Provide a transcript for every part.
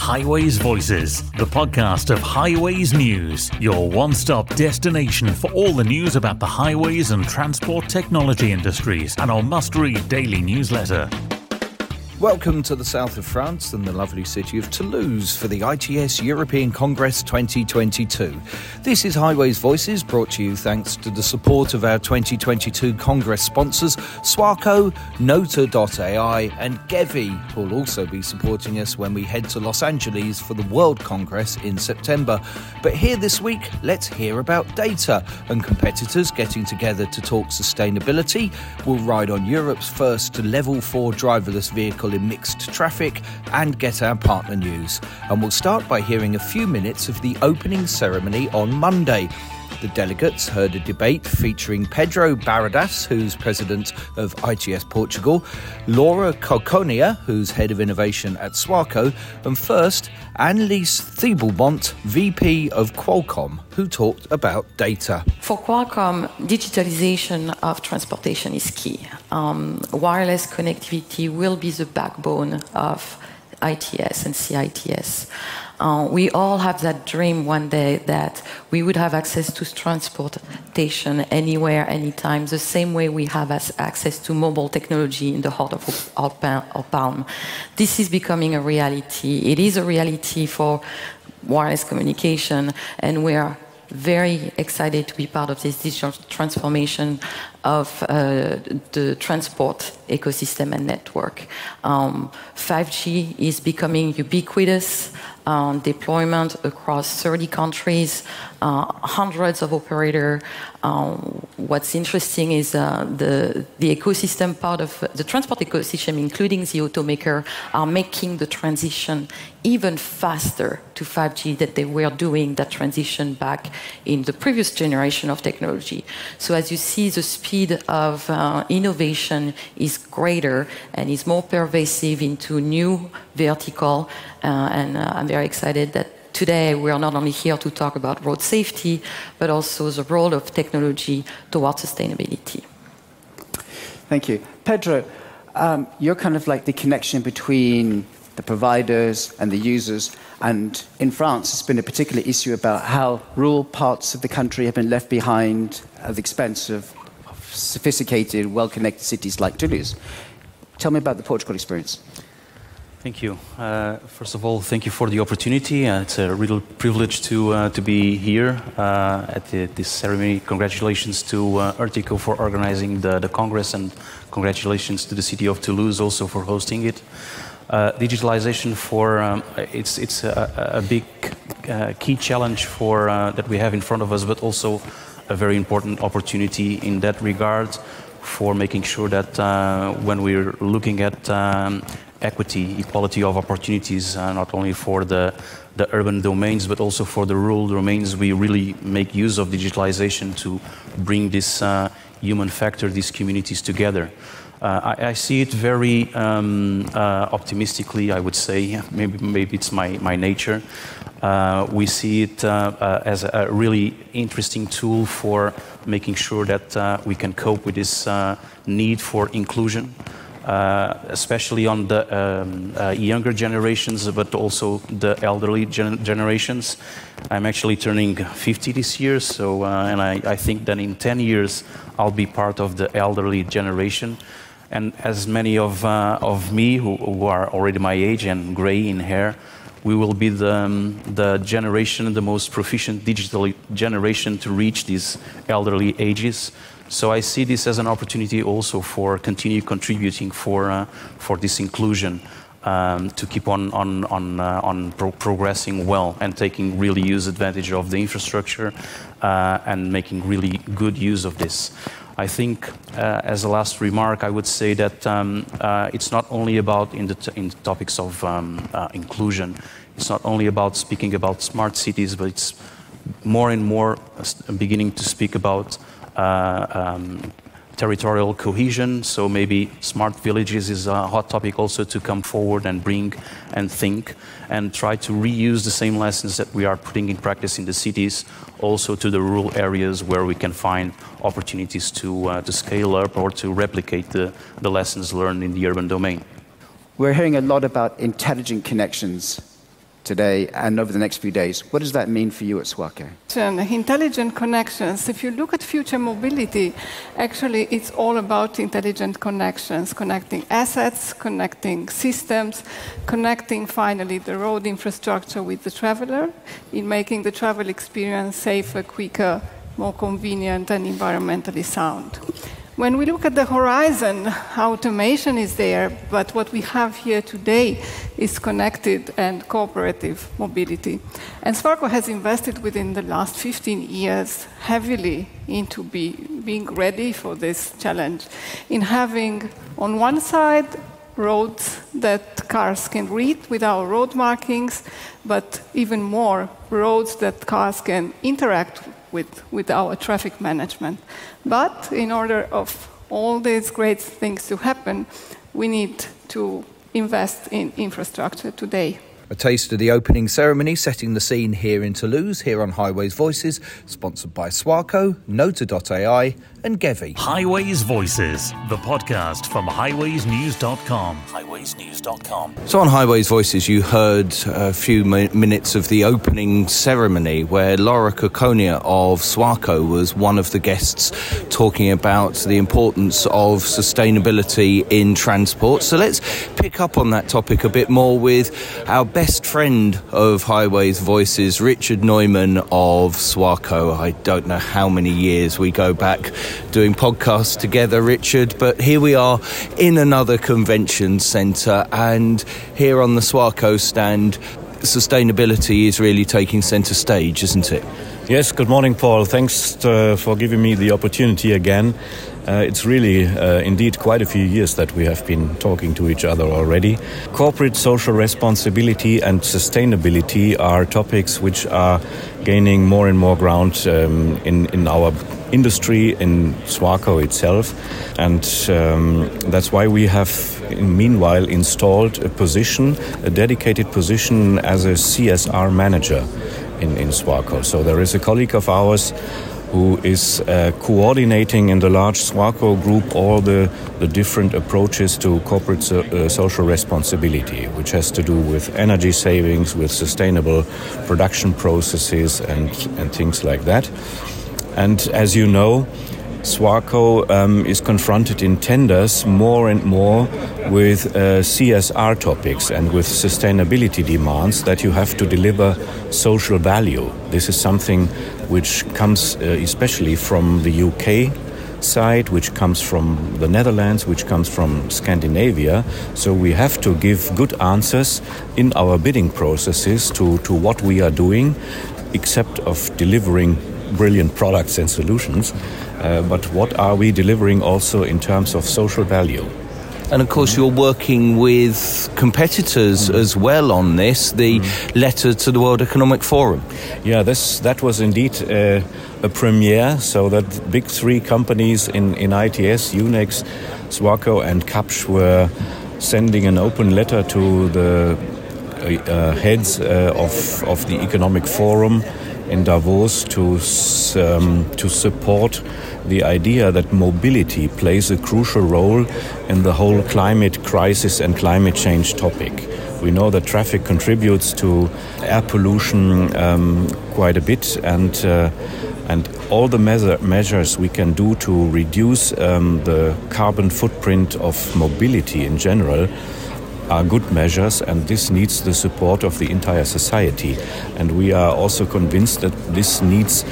Highways Voices, the podcast of Highways News, your one stop destination for all the news about the highways and transport technology industries, and our must read daily newsletter. Welcome to the south of France and the lovely city of Toulouse for the ITS European Congress 2022. This is Highways Voices brought to you thanks to the support of our 2022 Congress sponsors Swarco, Nota.ai, and GEWI, who will also be supporting us when we head to Los Angeles for the World Congress in September. But here this week, let's hear about data and competitors getting together to talk sustainability. We'll ride on Europe's first level 4 driverless vehicle in mixed traffic and get our partner news. And we'll start by hearing a few minutes of the opening ceremony on Monday. The delegates heard a debate featuring Pedro Barradas, who's president of ITS Portugal, Laura Coconea, who's head of innovation at Swarco, and first, Anne-Lise Thieblemont, VP of Qualcomm, who talked about data. For Qualcomm, digitalization of transportation is key. Um, wireless connectivity will be the backbone of ITS and CITS. Uh, we all have that dream one day that we would have access to transportation anywhere, anytime, the same way we have access to mobile technology in the heart of our, palm. This is becoming a reality. It is a reality for wireless communication, and we are very excited to be part of this digital transformation of uh, the transport ecosystem and network. Um, 5G is becoming ubiquitous. Um, deployment across 30 countries, hundreds of operators. Um, what's interesting is uh, the, the ecosystem part of the transport ecosystem, including the automaker, are making the transition even faster to 5G that they were doing that transition back in the previous generation of technology. So as you see, the speed of uh, innovation is greater and is more pervasive into new vertical. Uh, and uh, I'm very excited that today we are not only here to talk about road safety, but also the role of technology towards sustainability. Thank you. Pedro, um, you're kind of like the connection between the providers and the users. And in France, it's been a particular issue about how rural parts of the country have been left behind at the expense of, sophisticated, well connected cities like Toulouse. Tell me about the Portugal experience. Thank you. Uh, first of all, thank you for the opportunity. Uh, it's a real privilege to, uh, to be here uh, at the, this ceremony. Congratulations to uh, Ertico for organizing the, the Congress, and congratulations to the city of Toulouse also for hosting it. Uh, digitalization for um, it's it's a, a big uh, key challenge for that we have in front of us, but also a very important opportunity in that regard for making sure that when we're looking at um, equity, equality of opportunities, uh, not only for the, the urban domains, but also for the rural domains, we really make use of digitalization to bring this uh, human factor, these communities together. Uh, I, I, see it very um, uh, optimistically, I would say. Maybe, maybe it's my, my nature. Uh, we see it uh, as a really interesting tool for making sure that we can cope with this need for inclusion. Uh, especially on the um, uh, younger generations, but also the elderly gen generations. I'm actually turning 50 this year, so uh, and I, I, think that in 10 years I'll be part of the elderly generation. And as many of, uh, of me who, who, are already my age and gray in hair, we will be the, um, the generation, the most proficient digital generation to reach these elderly ages. So I see this as an opportunity also for continue contributing for, uh, for this inclusion. Um, to keep on on on, uh, on pro progressing well and taking really use advantage of the infrastructure uh, and making really good use of this. I think, uh, as a last remark, I would say that um, uh, it's not only about in the, in the topics of um, uh, inclusion. It's not only about speaking about smart cities, but it's more and more beginning to speak about uh, um, territorial cohesion. So maybe smart villages is a hot topic also to come forward and bring and think and try to reuse the same lessons that we are putting in practice in the cities also to the rural areas where we can find opportunities to, uh, to scale up or to replicate the, the lessons learned in the urban domain. We're hearing a lot about intelligent connections today and over the next few days. What does that mean for you at Swarco? Intelligent connections. If you look at future mobility, actually it's all about intelligent connections, connecting assets, connecting systems, connecting finally the road infrastructure with the traveler in making the travel experience safer, quicker, more convenient and environmentally sound. When we look at the horizon, automation is there, but what we have here today is connected and cooperative mobility. And Swarco has invested within the last 15 years heavily into be, being ready for this challenge, in having on one side roads that cars can read with our road markings, but even more roads that cars can interact with, with our traffic management. But in order of all these great things to happen, we need to invest in infrastructure today. A taste of the opening ceremony setting the scene here in Toulouse, here on Highways Voices, sponsored by Swarco, Nota.ai, and GEWI. Highways Voices, the podcast from highwaysnews.com. Highwaysnews.com. So, on Highways Voices, you heard a few mi- minutes of the opening ceremony where Laura Coconea of Swarco was one of the guests talking about the importance of sustainability in transport. So, let's pick up on that topic a bit more with our best friend of Highways Voices, Richard Neumann of Swarco. I don't know how many years we go back doing podcasts together, Richard, but here we are in another convention centre, and here on the Swarco stand, sustainability is really taking centre stage, isn't it? Yes, good morning, Paul. Thanks uh, for giving me the opportunity again. Uh, it's really uh, indeed quite a few years that we have been talking to each other already. Corporate social responsibility and sustainability are topics which are gaining more and more ground um, in, in our industry, in Swarco itself. And um, that's why we have, meanwhile, installed a position, a dedicated position as a CSR manager in, in Swarco. So there is a colleague of ours who is uh, coordinating in the large Swarco group all the, the different approaches to corporate so, uh, social responsibility, which has to do with energy savings, with sustainable production processes, and, and things like that. And as you know, Swarco um, is confronted in tenders more and more with uh, CSR topics and with sustainability demands that you have to deliver social value. This is something which comes uh, especially from the UK side, which comes from the Netherlands, which comes from Scandinavia. So we have to give good answers in our bidding processes to, to what we are doing, except of delivering brilliant products and solutions. Uh, but what are we delivering also in terms of social value? And of course, you're working with competitors as well on this, the letter to the World Economic Forum. Yeah, this that was indeed uh, a premiere. So that big three companies in, in ITS, Yunex, Swarco, and Kapsch were sending an open letter to the uh, uh, heads uh, of, of the Economic Forum in Davos to, um, to support the idea that mobility plays a crucial role in the whole climate crisis and climate change topic. We know that traffic contributes to air pollution um, quite a bit, and uh, and all the measure, measures we can do to reduce um, the carbon footprint of mobility in general are good measures, and this needs the support of the entire society. And we are also convinced that this needs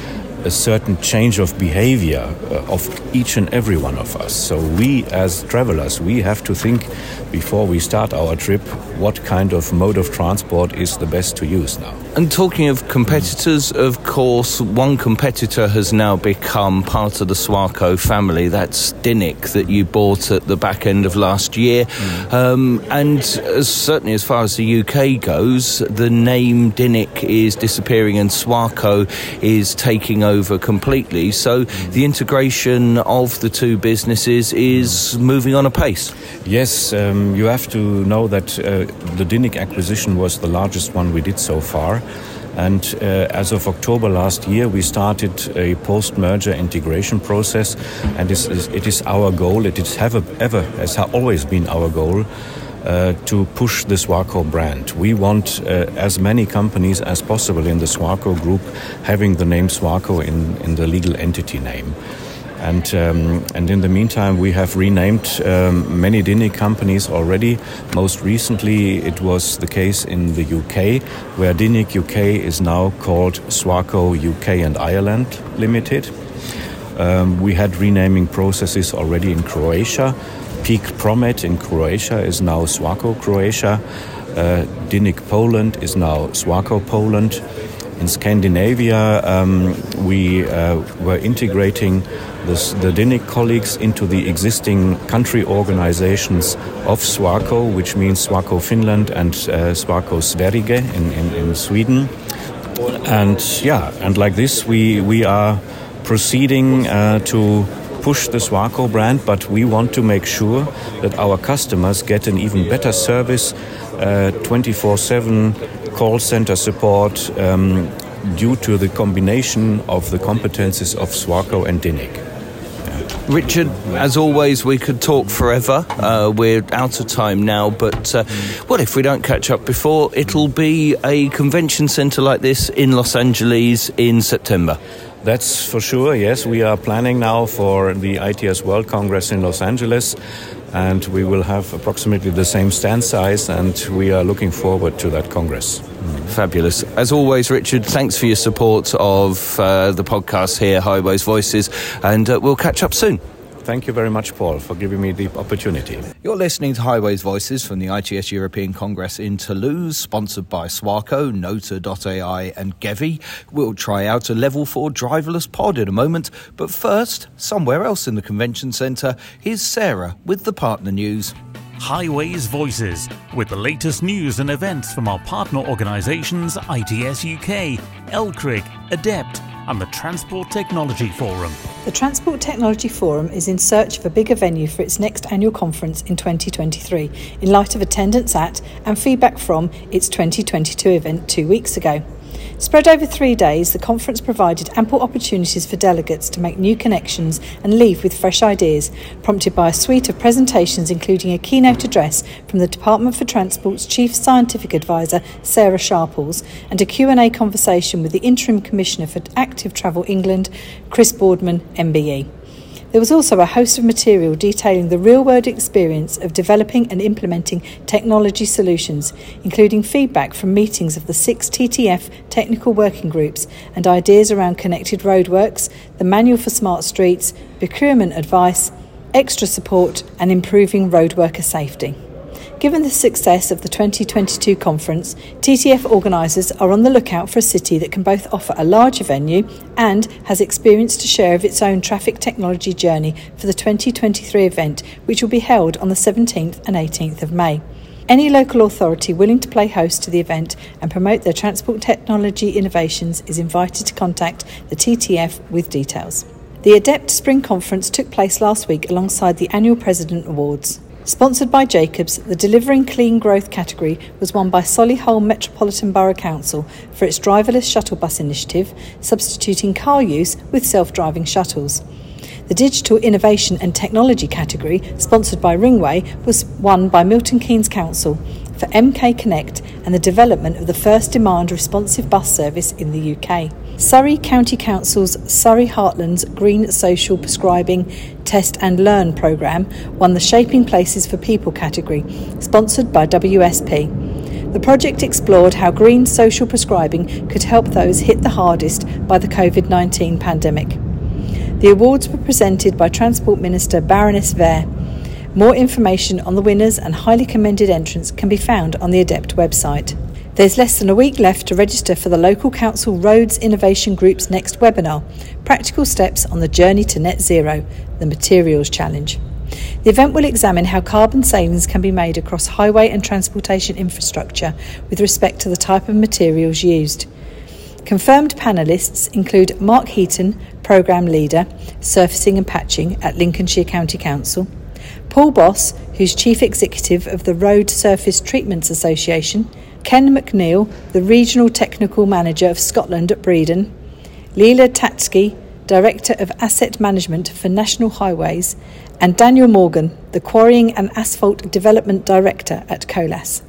a certain change of behavior uh, of each and every one of us. So we, as travelers, we have to think before we start our trip what kind of mode of transport is the best to use now. And talking of competitors, of course, one competitor has now become part of the Swarco family. That's Dynniq that you bought at the back end of last year. Mm. Um, and as, certainly as far as the UK goes, the name Dynniq is disappearing and Swarco is taking over completely. So mm. the integration of the two businesses is moving on apace. Yes, um, you have to know that uh, the Dynniq acquisition was the largest one we did so far. And uh, as of October last year, we started a post-merger integration process, and it is, it is our goal. It is ever, has always been our goal uh, to push the Swarco brand. We want uh, as many companies as possible in the Swarco group having the name Swarco in, in the legal entity name. And, um, and in the meantime, we have renamed um, many Dynniq companies already. Most recently, it was the case in the UK, where Dynniq UK is now called Swarco UK and Ireland Limited. Um, we had renaming processes already in Croatia. Peek Promet in Croatia is now Swarco Croatia. Uh, Dynniq Poland is now Swarco Poland. In Scandinavia, um, we uh, were integrating this, the Dynniq colleagues into the existing country organizations of Swarco, which means Swarco Finland and uh, Swarco Sverige in, in, in Sweden. And yeah, and like this, we, we are proceeding uh, to push the Swarco brand, but we want to make sure that our customers get an even better service, 24 uh, 7 call center support um, due to the combination of the competences of Swarco and Dynniq. Richard, as always, we could talk forever. Uh, we're out of time now, but uh, what if we don't catch up before? It'll be a convention centre like this in Los Angeles in September. That's for sure, yes. We are planning now for the ITS World Congress in Los Angeles, and we will have approximately the same stand size, and we are looking forward to that Congress. Fabulous. As always, Richard, thanks for your support of uh, the podcast here, Highways Voices, and uh, we'll catch up soon. Thank you very much, Paul, for giving me the opportunity. You're listening to Highways Voices from the ITS European Congress in Toulouse, sponsored by Swarco, Nota.ai, and GEWI. We'll try out a level 4 driverless pod in a moment, but first, somewhere else in the convention centre, here's Sarah with the partner news. Highways Voices, with the latest news and events from our partner organisations ITS UK, LCRIG, ADEPT, and the Transport Technology Forum. The Transport Technology Forum is in search of a bigger venue for its next annual conference in 2023, in light of attendance at and feedback from its 2022 event two weeks ago. Spread over three days, the conference provided ample opportunities for delegates to make new connections and leave with fresh ideas, prompted by a suite of presentations including a keynote address from the Department for Transport's Chief Scientific Advisor, Sarah Sharples, and a Q&A conversation with the Interim Commissioner for Active Travel England, Chris Boardman, MBE. There was also a host of material detailing the real world experience of developing and implementing technology solutions, including feedback from meetings of the six TTF technical working groups and ideas around connected roadworks, the manual for smart streets, procurement advice, extra support, and improving road worker safety. Given the success of the 2022 conference, TTF organisers are on the lookout for a city that can both offer a larger venue and has experienced a share of its own traffic technology journey for the 2023 event, which will be held on the 17th and 18th of May. Any local authority willing to play host to the event and promote their transport technology innovations is invited to contact the TTF with details. The ADEPT Spring Conference took place last week alongside the annual President Awards. Sponsored by Jacobs, the Delivering Clean Growth category was won by Solihull Metropolitan Borough Council for its driverless shuttle bus initiative, substituting car use with self driving shuttles. The Digital Innovation and Technology category, sponsored by Ringway, was won by Milton Keynes Council for MK Connect and the development of the first demand responsive bus service in the UK. Surrey County Council's Surrey Heartlands Green Social Prescribing Test and Learn programme won the Shaping Places for People category, sponsored by WSP. The project explored how green social prescribing could help those hit the hardest by the COVID 19 pandemic. The awards were presented by Transport Minister Baroness Vere. More information on the winners and highly commended entrants can be found on the ADEPT website. There's less than a week left to register for the local council Roads Innovation Group's next webinar Practical Steps on the Journey to Net Zero, the Materials Challenge. The event will examine how carbon savings can be made across highway and transportation infrastructure with respect to the type of materials used. Confirmed panellists include Mark Heaton, Programme Leader, Surfacing and Patching at Lincolnshire County Council, Paul Boss, who's Chief Executive of the Road Surface Treatments Association, Ken McNeil, the Regional Technical Manager of Scotland at Breedon, Leela Tatsky, Director of Asset Management for National Highways, and Daniel Morgan, the Quarrying and Asphalt Development Director at COLAS.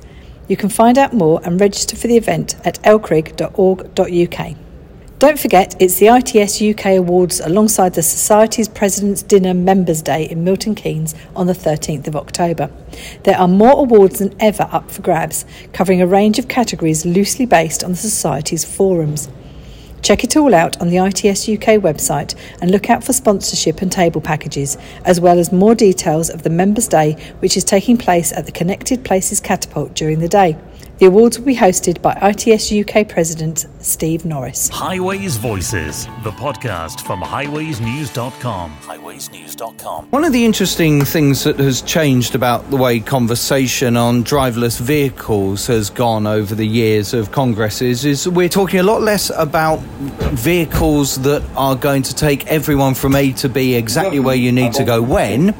You can find out more and register for the event at lcrig.org.uk. Don't forget, it's the ITS UK Awards alongside the Society's President's Dinner Members' Day in Milton Keynes on the 13th of October. There are more awards than ever up for grabs, covering a range of categories loosely based on the Society's forums. Check it all out on the ITS UK website and look out for sponsorship and table packages, as well as more details of the Members' Day, which is taking place at the Connected Places Catapult during the day. The awards will be hosted by ITS UK President Steve Norris. Highways Voices, the podcast from highwaysnews.com. Highwaysnews.com. One of the interesting things that has changed about the way conversation on driverless vehicles has gone over the years of congresses is we're talking a lot less about vehicles that are going to take everyone from A to B exactly where you need to go when,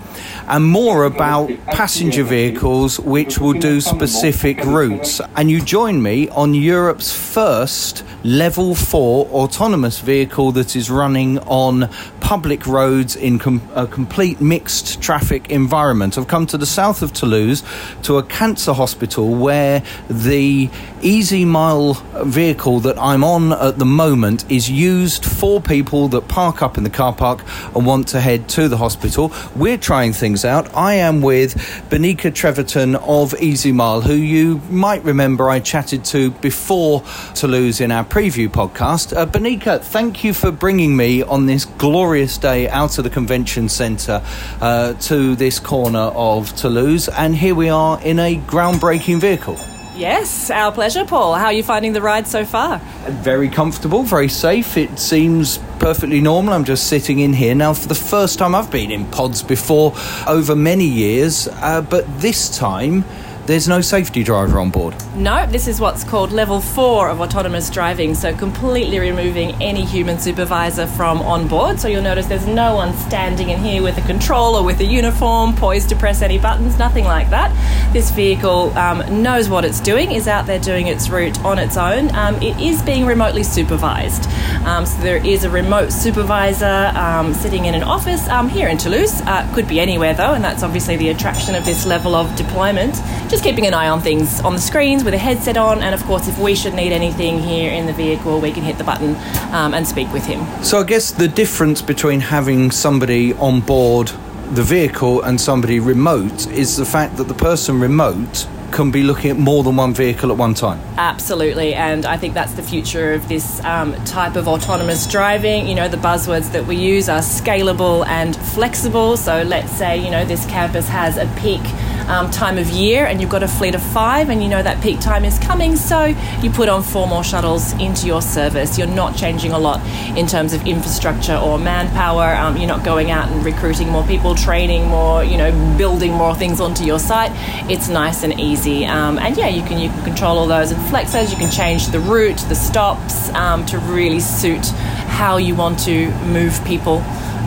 and more about passenger vehicles which will do specific routes. And you join me on Europe's first level 4 autonomous vehicle that is running on public roads in com- a complete mixed traffic environment. I've come to the south of Toulouse to a cancer hospital where the EasyMile vehicle that I'm on at the moment is used for people that park up in the car park and want to head to the hospital. We're trying things out. I am with Benika Treverton of EasyMile, who you might remember I chatted to before Toulouse in our preview podcast. Uh, Benika, thank you for bringing me on this glorious day out of the convention centre uh, to this corner of Toulouse, and here we are in a groundbreaking vehicle. Yes, our pleasure, Paul. How are you finding the ride so far? Very comfortable, very safe. It seems perfectly normal. I'm just sitting in here now for the first time. I've been in pods before over many years, uh, but this time there's no safety driver on board. No, this is what's called level four of autonomous driving, so completely removing any human supervisor from on board. So you'll notice there's no one standing in here with a controller, with a uniform, poised to press any buttons, nothing like that. This vehicle um, knows what it's doing, is out there doing its route on its own. Um, it is being remotely supervised. Um, so there is a remote supervisor um, sitting in an office um, here in Toulouse. Uh, could be anywhere though, and that's obviously the attraction of this level of deployment. Just keeping an eye on things on the screens with a headset on, and of course, if we should need anything here in the vehicle, we can hit the button um, and speak with him. So I guess the difference between having somebody on board the vehicle and somebody remote is the fact that the person remote can be looking at more than one vehicle at one time. Absolutely, and I think that's the future of this um, type of autonomous driving. You know, the buzzwords that we use are scalable and flexible. So let's say, you know, this campus has a peak um, time of year and you've got a fleet of five and you know that peak time is coming, so you put on four more shuttles into your service. You're not changing a lot in terms of infrastructure or manpower. Um, you're not going out and recruiting more people, training more, you know, building more things onto your site. It's nice and easy. Um, and yeah, you can you can control all those and flex those. You can change the route, the stops um, to really suit how you want to move people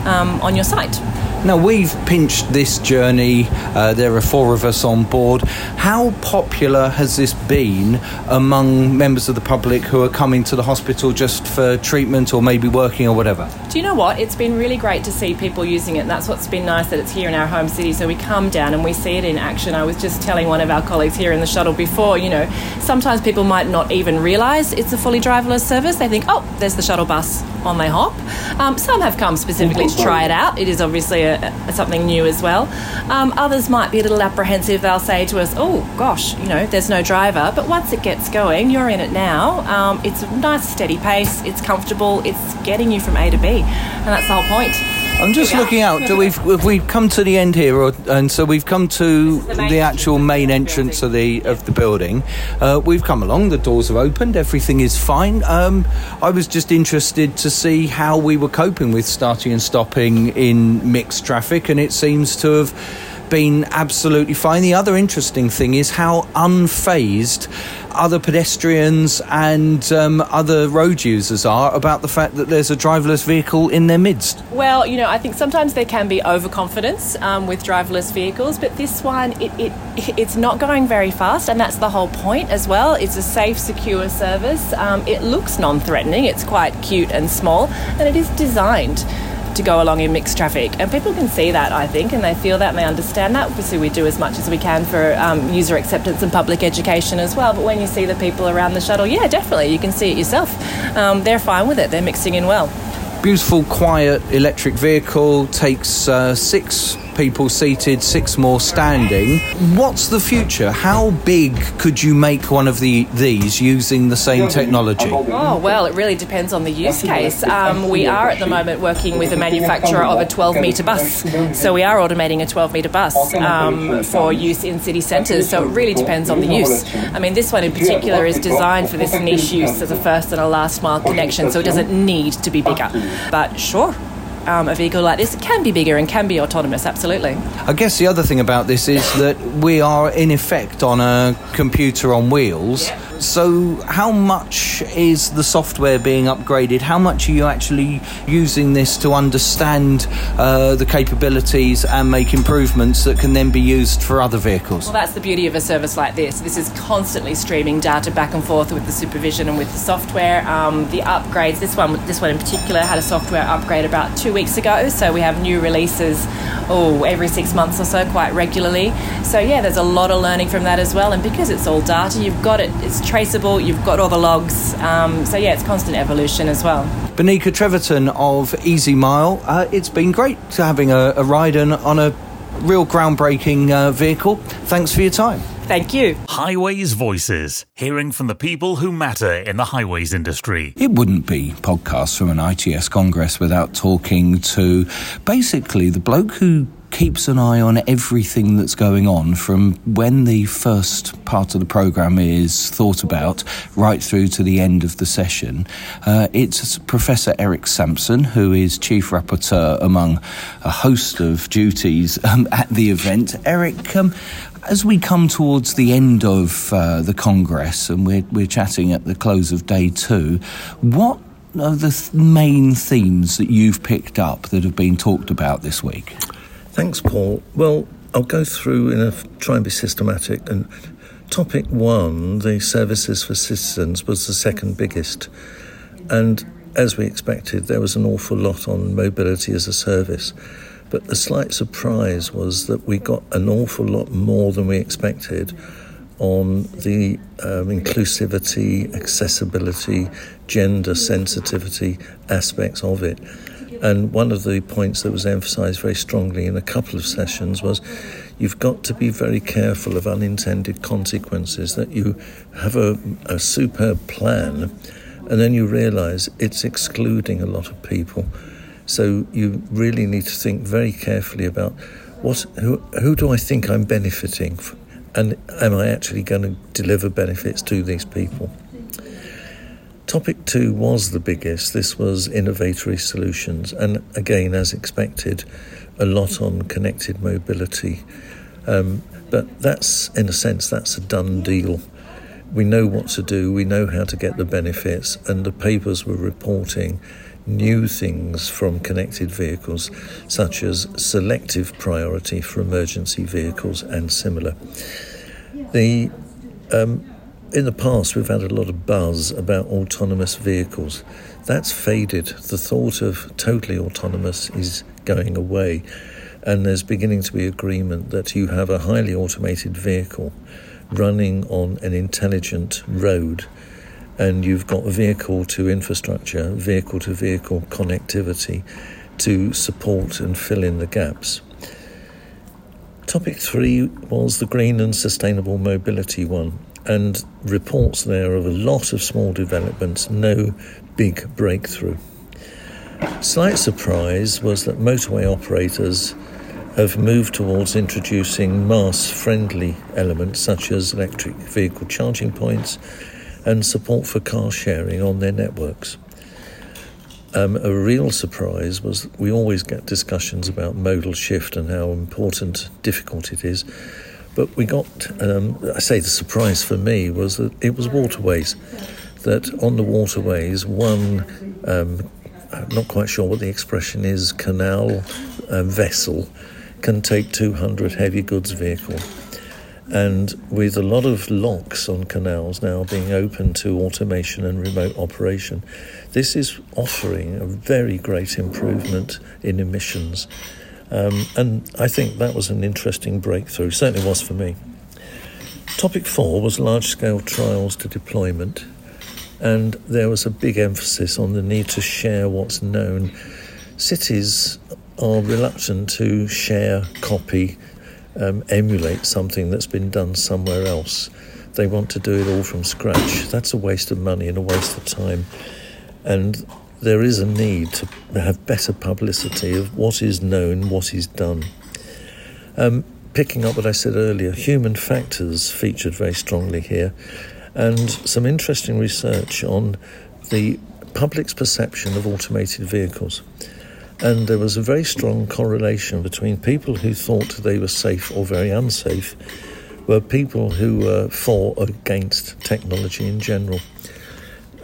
um, on your site. Now, we've pinched this journey. Uh, there are four of us on board. How popular has this been among members of the public who are coming to the hospital just for treatment or maybe working or whatever? Do you know what? It's been really great to see people using it, and that's what's been nice that it's here in our home city. So we come down and we see it in action. I was just telling one of our colleagues here in the shuttle before, you know, sometimes people might not even realise it's a fully driverless service. They think, oh, there's the shuttle bus on their hop. Um, some have come specifically to try it out. It is obviously a, something new as well. Um, others might be a little apprehensive. They'll say to us, oh, gosh, you know, there's no driver. But once it gets going, you're in it now. Um, it's a nice, steady pace. It's comfortable. It's getting you from A to B. And that's the whole point. I'm just looking out. Do we've we've come to the end here, or, and so we've come to the the, actual main entrance of the of the building. Uh, we've come along. The doors have opened. Everything is fine. Um, I was just interested to see how we were coping with starting and stopping in mixed traffic, and it seems to have been absolutely fine. The other interesting thing is how unfazed other pedestrians and um, other road users are about the fact that there's a driverless vehicle in their midst. Well, you know, I think sometimes there can be overconfidence um, with driverless vehicles, but this one, it, it, it's not going very fast, and that's the whole point as well. It's a safe, secure service. Um, it looks non threatening, it's quite cute and small, and it is designed to go along in mixed traffic. And people can see that, I think, and they feel that and they understand that. Obviously, we do as much as we can for um, user acceptance and public education as well. But when you see the people around the shuttle, yeah, definitely, you can see it yourself. Um, they're fine with it, they're mixing in well. Beautiful, quiet electric vehicle takes uh, six people seated, six more standing. What's the future? How big could you make one of the these using the same technology? Oh, well, it really depends on the use case. Um, we are at the moment working with a manufacturer of a 12 metre bus. So we are automating a 12 metre bus um, for use in city centres. So it really depends on the use. I mean, this one in particular is designed for this niche use as a first and a last mile connection, so it doesn't need to be bigger. But sure, um, a vehicle like this can be bigger and can be autonomous, absolutely. I guess the other thing about this is that we are in effect on a computer on wheels. So, how much is the software being upgraded? How much are you actually using this to understand uh, the capabilities and make improvements that can then be used for other vehicles? Well, that's the beauty of a service like this. This is constantly streaming data back and forth with the supervision and with the software. Um, the upgrades, this one, this one in particular, had a software upgrade about two weeks ago. So we have new releases, oh, every six months or so, quite regularly. So yeah, there's a lot of learning from that as well. And because it's all data, you've got it. It's traceable, you've got all the logs. Um, so yeah, it's constant evolution as well. Benika Treverton of EasyMile, uh, it's been great having a, a ride on, on a real groundbreaking uh, vehicle. Thanks for your time. Thank you. Highways Voices, hearing from the people who matter in the highways industry. It wouldn't be podcasts from an ITS Congress without talking to basically the bloke who keeps an eye on everything that's going on from when the first part of the programme is thought about right through to the end of the session. Uh, it's Professor Eric Sampson, who is Chief Rapporteur among a host of duties um, at the event. Eric, um, as we come towards the end of uh, the Congress and we're, we're chatting at the close of day two, what are the th- main themes that you've picked up that have been talked about this week? Thanks, Paul. Well, I'll go through and a, try and be systematic. And topic one, the services for citizens, was the second biggest. And as we expected, there was an awful lot on mobility as a service. But the slight surprise was that we got an awful lot more than we expected on the um, inclusivity, accessibility, gender sensitivity aspects of it. And one of the points that was emphasized very strongly in a couple of sessions was you've got to be very careful of unintended consequences, that you have a, a superb plan and then you realize it's excluding a lot of people. So you really need to think very carefully about what who, who do I think I'm benefiting from, and am I actually going to deliver benefits to these people? Topic two was the biggest. This was innovatory solutions, and again, as expected, a lot on connected mobility. Um, but that's, in a sense, that's a done deal. We know what to do, we know how to get the benefits, and the papers were reporting new things from connected vehicles, such as selective priority for emergency vehicles and similar. The um, in the past, we've had a lot of buzz about autonomous vehicles. That's faded. The thought of totally autonomous is going away. And there's beginning to be agreement that you have a highly automated vehicle running on an intelligent road, and you've got vehicle to infrastructure, vehicle to vehicle connectivity to support and fill in the gaps. Topic three was the green and sustainable mobility one and reports there of a lot of small developments, no big breakthrough. Slight surprise was that motorway operators have moved towards introducing mass friendly elements such as electric vehicle charging points and support for car sharing on their networks. um, a real surprise was we always get discussions about modal shift and how important, difficult it is. But we got, um, I say the surprise for me was that it was waterways. That on the waterways, one, um, I'm not quite sure what the expression is, canal uh, vessel can take 200 heavy goods vehicle. And with a lot of locks on canals now being open to automation and remote operation, this is offering a very great improvement in emissions. Um, and I think that was an interesting breakthrough, certainly was for me. Topic four was large scale trials to deployment, and there was a big emphasis on the need to share what's known. Cities are reluctant to share, copy, um, emulate something that's been done somewhere else. They want to do it all from scratch. That's a waste of money and a waste of time. And there is a need to have better publicity of what is known, what is done. Um, picking up what I said earlier, human factors featured very strongly here, and some interesting research on the public's perception of automated vehicles. And there was a very strong correlation between people who thought they were safe or very unsafe were people who were for or against technology in general.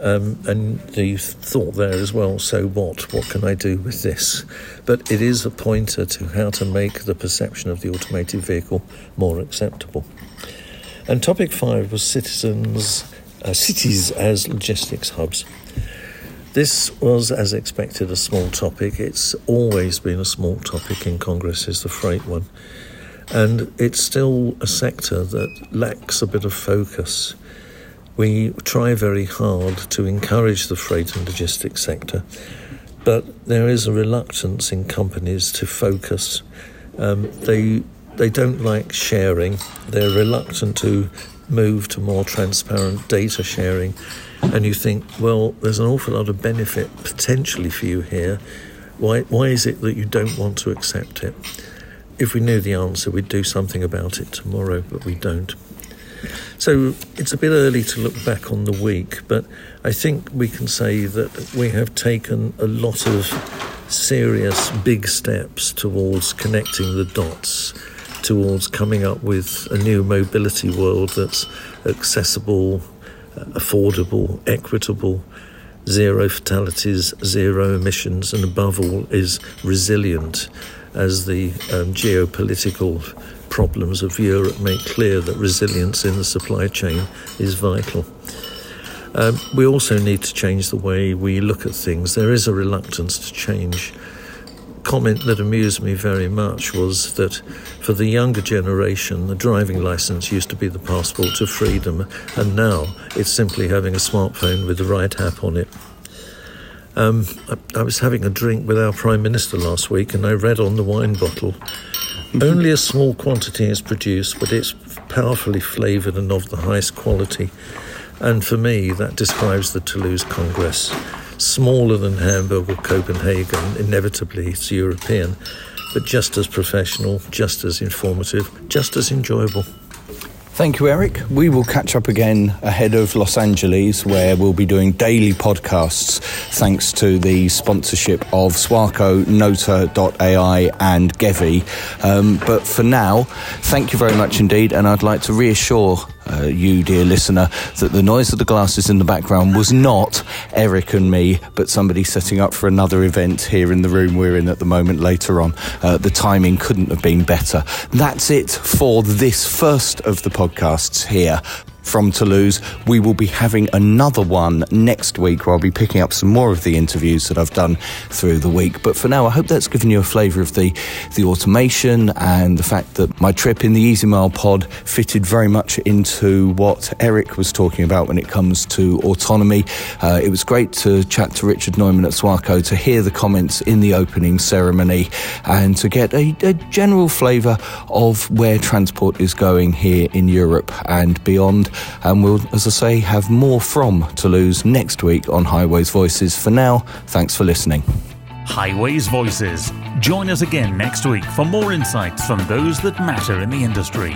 Um, and the thought there as well so what? What can I do with this? But it is a pointer to how to make the perception of the automated vehicle more acceptable. And topic five was citizens, uh, cities as logistics hubs. This was, as expected, a small topic. It's always been a small topic in Congress, is the freight one. And it's still a sector that lacks a bit of focus. We try very hard to encourage the freight and logistics sector, but there is a reluctance in companies to focus. Um, they they don't like sharing. They're reluctant to move to more transparent data sharing and you think, well, there's an awful lot of benefit potentially for you here. Why, why is it that you don't want to accept it? If we knew the answer, we'd do something about it tomorrow, but we don't. So it's a bit early to look back on the week, but I think we can say that we have taken a lot of serious big steps towards connecting the dots, towards coming up with a new mobility world that's accessible, affordable, equitable, zero fatalities, zero emissions, and above all, is resilient as the um, geopolitical problems of Europe make clear that resilience in the supply chain is vital. Um, we also need to change the way we look at things. There is a reluctance to change comment that amused me very much was that for the younger generation, the driving license used to be the passport to freedom, and now it's simply having a smartphone with the right app on it. Um, I, I, was having a drink with our Prime Minister last week, and I read on the wine bottle only a small quantity is produced, but it's powerfully flavoured and of the highest quality. And for me, that describes the Toulouse Congress smaller than Hamburg or Copenhagen, inevitably it's European, but just as professional, just as informative, just as enjoyable. Thank you, Eric. We will catch up again ahead of Los Angeles, where we'll be doing daily podcasts thanks to the sponsorship of Swarco, Nota.ai, and GEWI. Um, but for now, thank you very much indeed, and I'd like to reassure uh, you, dear listener, that the noise of the glasses in the background was not Eric and me, but somebody setting up for another event here in the room we're in at the moment later on. Uh, the timing couldn't have been better. That's it for this first of the podcasts here from Toulouse. We will be having another one next week where I'll be picking up some more of the interviews that I've done through the week. But for now, I hope that's given you a flavour of the, the automation and the fact that my trip in the EasyMile pod fitted very much into what Eric was talking about when it comes to autonomy. Uh, it was great to chat to Richard Neumann at Swarco to hear the comments in the opening ceremony and to get a, a general flavour of where transport is going here in Europe and beyond. And we'll, as I say, have more from Toulouse next week on Highways Voices. For now, thanks for listening. Highways Voices. Join us again next week for more insights from those that matter in the industry.